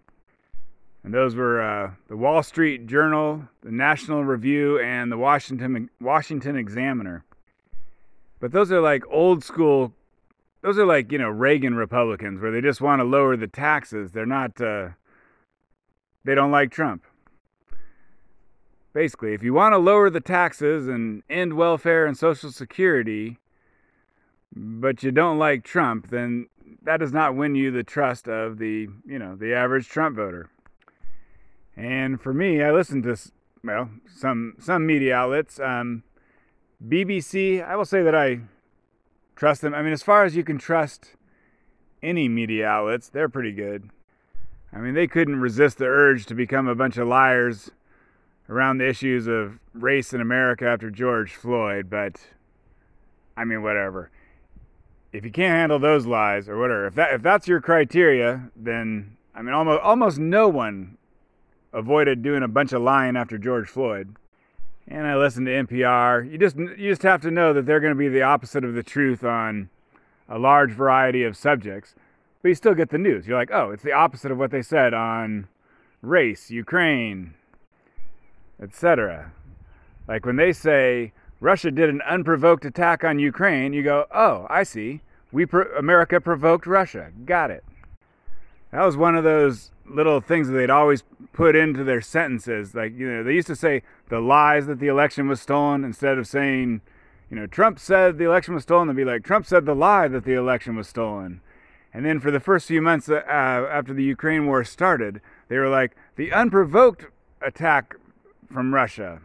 And those were uh, the Wall Street Journal, the National Review, and the Washington Washington Examiner. But those are like old school those are like you know Reagan Republicans where they just want to lower the taxes. They're not. Uh, they don't like Trump. Basically, if you want to lower the taxes and end welfare and Social Security, but you don't like Trump, then that does not win you the trust of the you know the average Trump voter. And for me, I listen to well some some media outlets. Um, BBC, I will say that I trust them. I mean, as far as you can trust any media outlets, they're pretty good. I mean, they couldn't resist the urge to become a bunch of liars around the issues of race in America after George Floyd, but I mean, whatever. If you can't handle those lies or whatever, if that if that's your criteria, then I mean, almost almost no one avoided doing a bunch of lying after George Floyd and I listen to NPR. You just you just have to know that they're going to be the opposite of the truth on a large variety of subjects, but you still get the news. You're like, oh, it's the opposite of what they said on race, Ukraine, etc. Like when they say Russia did an unprovoked attack on Ukraine, you go, oh, I see. We pro- America provoked Russia. Got it. That was one of those little things that they'd always put into their sentences. Like, you know, they used to say the lies that the election was stolen instead of saying, you know, Trump said the election was stolen. They'd be like, Trump said the lie that the election was stolen. And then for the first few months uh, after the Ukraine war started, they were like, the unprovoked attack from Russia.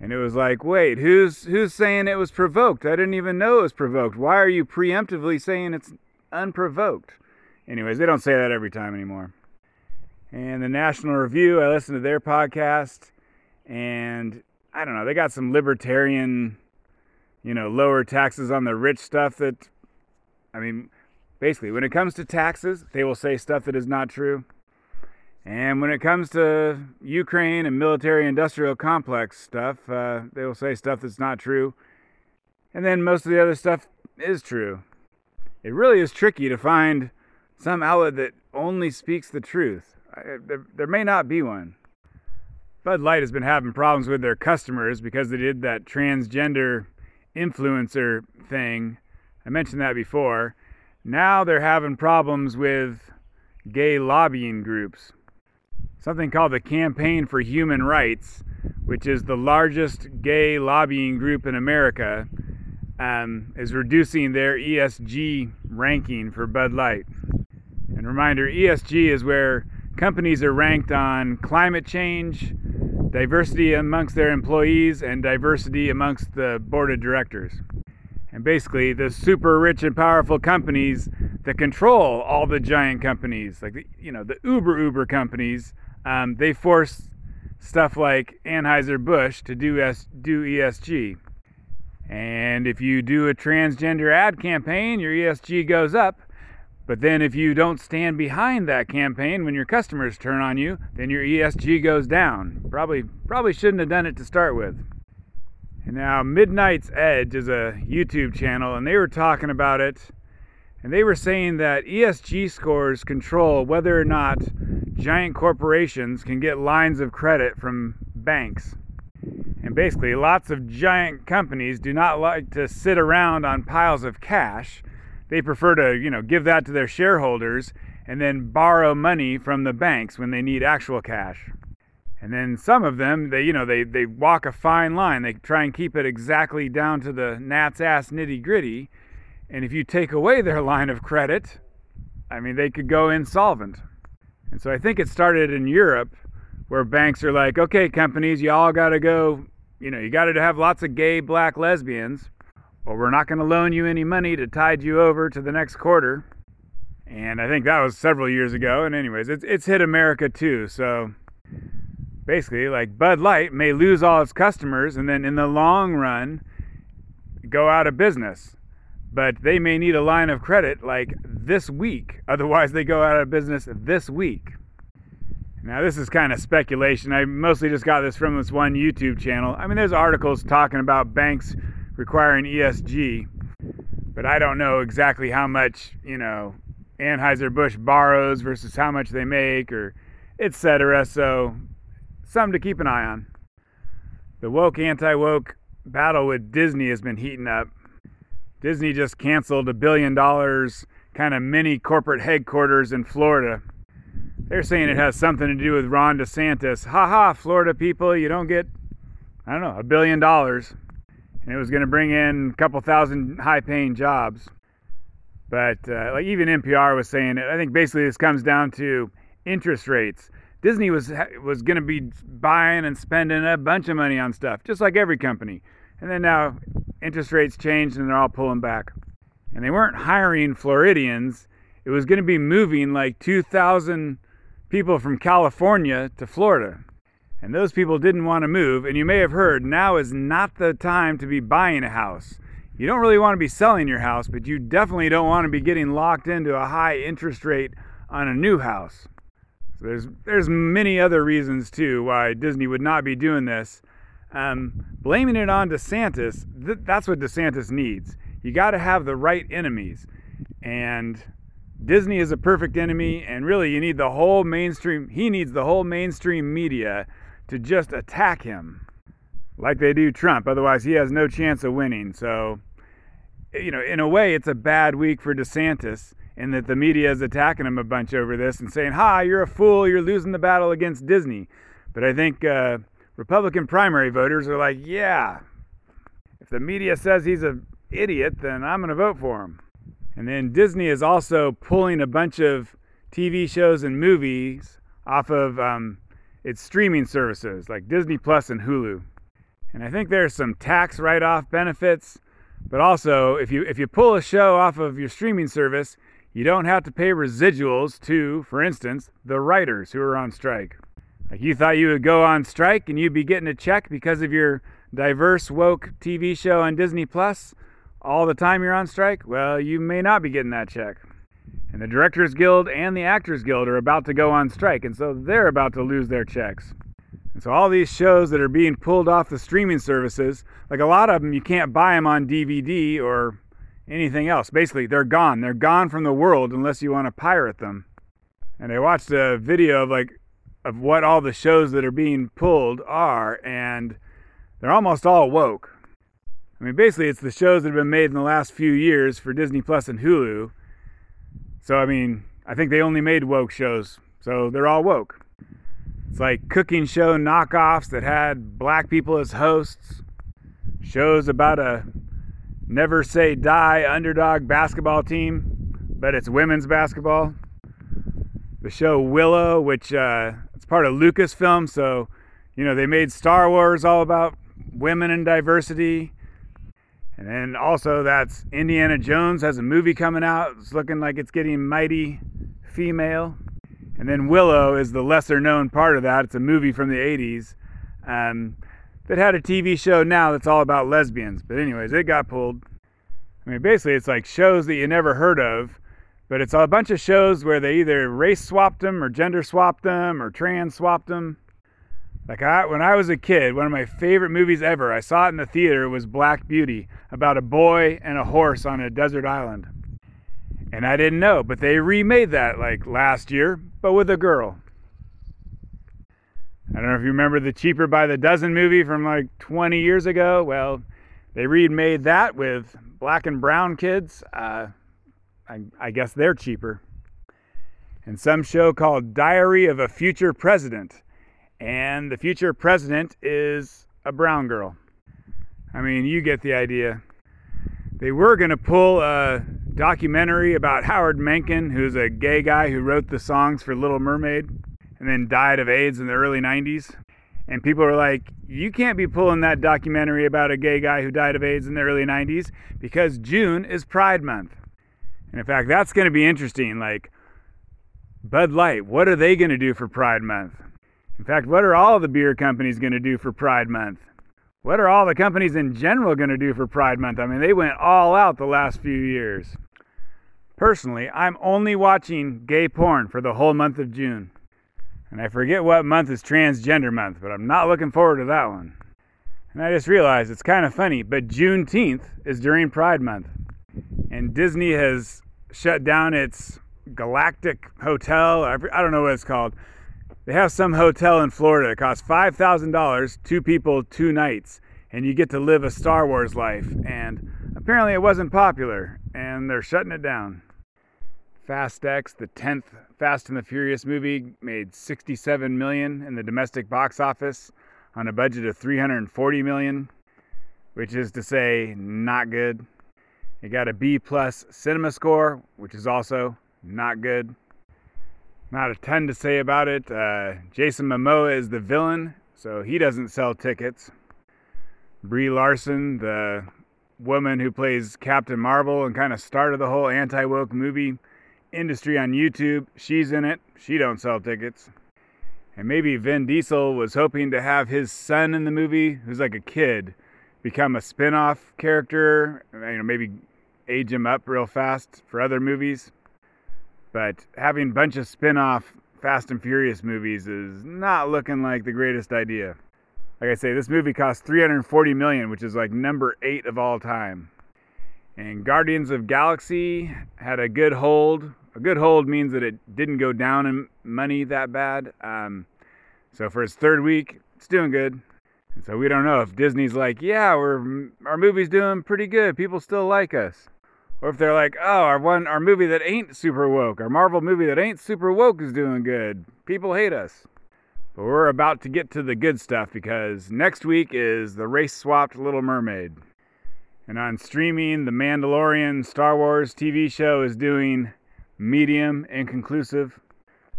And it was like, wait, who's who's saying it was provoked? I didn't even know it was provoked. Why are you preemptively saying it's unprovoked? Anyways, they don't say that every time anymore. And the National Review, I listened to their podcast, and I don't know, they got some libertarian, you know, lower taxes on the rich stuff that, I mean, basically, when it comes to taxes, they will say stuff that is not true. And when it comes to Ukraine and military industrial complex stuff, uh, they will say stuff that's not true. And then most of the other stuff is true. It really is tricky to find some outlet that only speaks the truth. There, there may not be one. Bud Light has been having problems with their customers because they did that transgender influencer thing. I mentioned that before. Now they're having problems with gay lobbying groups. Something called the Campaign for Human Rights, which is the largest gay lobbying group in America, um, is reducing their ESG ranking for Bud Light. And reminder ESG is where companies are ranked on climate change, diversity amongst their employees, and diversity amongst the board of directors. And basically, the super rich and powerful companies that control all the giant companies, like the, you know the Uber Uber companies, um, they force stuff like Anheuser Busch to do S- do ESG. And if you do a transgender ad campaign, your ESG goes up. But then if you don't stand behind that campaign when your customers turn on you, then your ESG goes down. Probably probably shouldn't have done it to start with. And now Midnight's Edge is a YouTube channel and they were talking about it and they were saying that ESG scores control whether or not giant corporations can get lines of credit from banks. And basically, lots of giant companies do not like to sit around on piles of cash. They prefer to, you know, give that to their shareholders and then borrow money from the banks when they need actual cash. And then some of them, they, you know, they, they walk a fine line. They try and keep it exactly down to the gnat's ass nitty gritty. And if you take away their line of credit, I mean, they could go insolvent. And so I think it started in Europe where banks are like, okay, companies, you all got to go, you know, you got to have lots of gay, black lesbians, or we're not going to loan you any money to tide you over to the next quarter. And I think that was several years ago. And, anyways, it's, it's hit America too. So basically, like Bud Light may lose all its customers and then in the long run go out of business. But they may need a line of credit like this week. Otherwise, they go out of business this week. Now, this is kind of speculation. I mostly just got this from this one YouTube channel. I mean, there's articles talking about banks requiring ESG, but I don't know exactly how much, you know, Anheuser-Busch borrows versus how much they make or etc. So, something to keep an eye on. The woke anti-woke battle with Disney has been heating up. Disney just canceled a billion dollars kind of mini corporate headquarters in Florida they're saying it has something to do with Ron DeSantis. Ha ha, Florida people, you don't get, I don't know, a billion dollars. And it was going to bring in a couple thousand high paying jobs. But uh, like even NPR was saying. I think basically this comes down to interest rates. Disney was was going to be buying and spending a bunch of money on stuff, just like every company. And then now interest rates changed and they're all pulling back. And they weren't hiring Floridians. It was going to be moving like 2,000 people from California to Florida. And those people didn't want to move. And you may have heard now is not the time to be buying a house. You don't really want to be selling your house, but you definitely don't want to be getting locked into a high interest rate on a new house. So there's there's many other reasons too why Disney would not be doing this. Um, blaming it on DeSantis, th- that's what DeSantis needs. You got to have the right enemies, and Disney is a perfect enemy, and really, you need the whole mainstream, he needs the whole mainstream media to just attack him like they do Trump. Otherwise, he has no chance of winning. So, you know, in a way, it's a bad week for DeSantis in that the media is attacking him a bunch over this and saying, Ha, you're a fool, you're losing the battle against Disney. But I think uh, Republican primary voters are like, Yeah, if the media says he's an idiot, then I'm going to vote for him. And then Disney is also pulling a bunch of TV shows and movies off of um, its streaming services like Disney Plus and Hulu. And I think there's some tax write-off benefits, but also if you if you pull a show off of your streaming service, you don't have to pay residuals to, for instance, the writers who are on strike. Like you thought you would go on strike and you'd be getting a check because of your diverse woke TV show on Disney Plus all the time you're on strike, well, you may not be getting that check. And the Directors Guild and the Actors Guild are about to go on strike, and so they're about to lose their checks. And so all these shows that are being pulled off the streaming services, like a lot of them, you can't buy them on DVD or anything else. Basically, they're gone. They're gone from the world unless you want to pirate them. And I watched a video of like of what all the shows that are being pulled are, and they're almost all woke. I mean, basically, it's the shows that have been made in the last few years for Disney Plus and Hulu. So, I mean, I think they only made woke shows, so they're all woke. It's like cooking show knockoffs that had black people as hosts, shows about a never say die underdog basketball team, but it's women's basketball. The show Willow, which uh, it's part of Lucasfilm, so you know they made Star Wars all about women and diversity. And then also that's Indiana Jones has a movie coming out. It's looking like it's getting mighty female. And then Willow is the lesser known part of that. It's a movie from the 80s um, that had a TV show now that's all about lesbians. But, anyways, it got pulled. I mean, basically, it's like shows that you never heard of, but it's a bunch of shows where they either race swapped them or gender swapped them or trans swapped them. Like I, when I was a kid, one of my favorite movies ever, I saw it in the theater, was Black Beauty, about a boy and a horse on a desert island. And I didn't know, but they remade that like last year, but with a girl. I don't know if you remember the Cheaper by the Dozen movie from like 20 years ago. Well, they remade that with black and brown kids. Uh, I, I guess they're cheaper. And some show called Diary of a Future President. And the future president is a brown girl. I mean, you get the idea. They were going to pull a documentary about Howard Mencken, who's a gay guy who wrote the songs for Little Mermaid and then died of AIDS in the early 90s. And people were like, you can't be pulling that documentary about a gay guy who died of AIDS in the early 90s because June is Pride Month. And in fact, that's going to be interesting. Like, Bud Light, what are they going to do for Pride Month? In fact, what are all the beer companies going to do for Pride Month? What are all the companies in general going to do for Pride Month? I mean, they went all out the last few years. Personally, I'm only watching gay porn for the whole month of June. And I forget what month is Transgender Month, but I'm not looking forward to that one. And I just realized it's kind of funny, but Juneteenth is during Pride Month. And Disney has shut down its Galactic Hotel. I don't know what it's called. They have some hotel in Florida that costs $5,000, two people, two nights, and you get to live a Star Wars life. And apparently it wasn't popular, and they're shutting it down. Fast X, the 10th Fast and the Furious movie, made 67 million in the domestic box office on a budget of 340 million, which is to say not good. It got a B plus cinema score, which is also not good. Not a ton to say about it. Uh, Jason Momoa is the villain, so he doesn't sell tickets. Brie Larson, the woman who plays Captain Marvel and kind of started the whole anti woke movie industry on YouTube. She's in it. She don't sell tickets. And maybe Vin Diesel was hoping to have his son in the movie, who's like a kid, become a spin-off character, you know, maybe age him up real fast for other movies. But having a bunch of spin-off Fast and Furious movies is not looking like the greatest idea. Like I say, this movie cost 340 million, which is like number 8 of all time. And Guardians of Galaxy had a good hold. A good hold means that it didn't go down in money that bad. Um, so for its third week, it's doing good. And so we don't know if Disney's like, yeah, we're our movie's doing pretty good. People still like us. Or if they're like, oh, our one our movie that ain't super woke, our Marvel movie that ain't super woke is doing good. People hate us. But we're about to get to the good stuff because next week is the race swapped Little Mermaid. And on streaming, The Mandalorian Star Wars TV show is doing medium, inconclusive.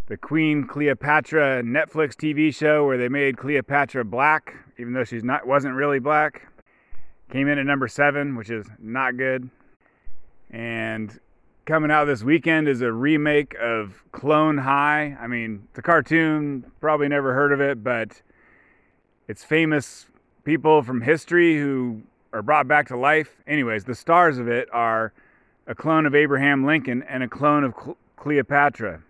The Queen Cleopatra Netflix TV show where they made Cleopatra black, even though she's not wasn't really black, came in at number seven, which is not good. And coming out this weekend is a remake of Clone High. I mean, the cartoon, probably never heard of it, but it's famous people from history who are brought back to life. Anyways, the stars of it are a clone of Abraham Lincoln and a clone of Cleopatra.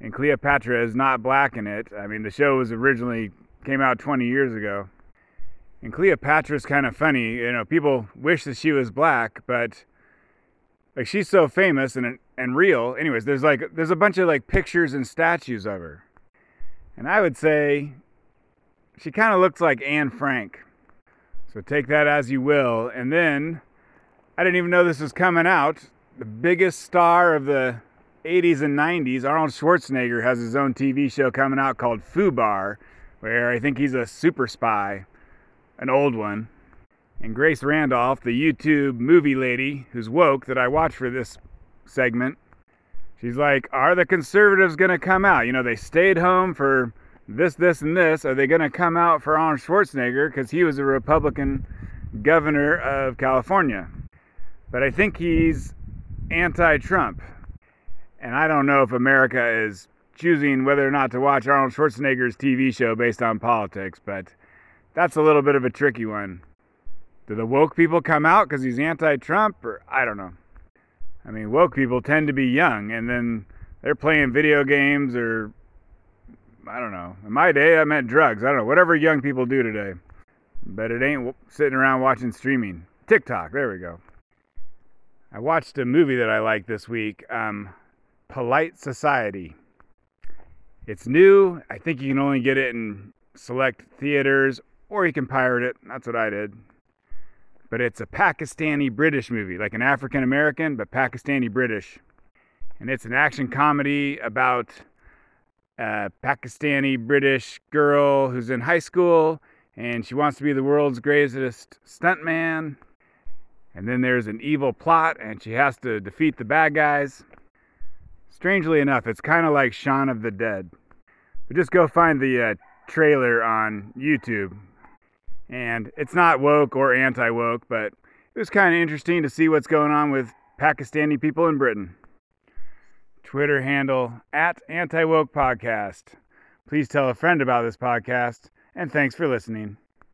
And Cleopatra is not black in it. I mean, the show was originally came out 20 years ago. And Cleopatra is kind of funny. You know, people wish that she was black, but like she's so famous and and real. Anyways, there's like there's a bunch of like pictures and statues of her. And I would say she kind of looks like Anne Frank. So take that as you will. And then, I didn't even know this was coming out. The biggest star of the 80s and 90s, Arnold Schwarzenegger, has his own TV show coming out called FUBAR, where I think he's a super spy, an old one. And Grace Randolph, the YouTube movie lady who's woke that I watch for this segment, she's like, Are the conservatives going to come out? You know, they stayed home for this, this, and this. Are they going to come out for Arnold Schwarzenegger because he was a Republican governor of California? But I think he's anti Trump. And I don't know if America is choosing whether or not to watch Arnold Schwarzenegger's TV show based on politics, but that's a little bit of a tricky one. Do the woke people come out because he's anti Trump? Or I don't know. I mean, woke people tend to be young and then they're playing video games or I don't know. In my day, I meant drugs. I don't know. Whatever young people do today. But it ain't sitting around watching streaming. TikTok. There we go. I watched a movie that I liked this week um, Polite Society. It's new. I think you can only get it in select theaters or you can pirate it. That's what I did. But it's a Pakistani British movie, like an African American, but Pakistani British. And it's an action comedy about a Pakistani British girl who's in high school and she wants to be the world's greatest stuntman. And then there's an evil plot and she has to defeat the bad guys. Strangely enough, it's kind of like Shaun of the Dead. But just go find the uh, trailer on YouTube. And it's not woke or anti woke, but it was kind of interesting to see what's going on with Pakistani people in Britain. Twitter handle at Anti Woke Podcast. Please tell a friend about this podcast, and thanks for listening.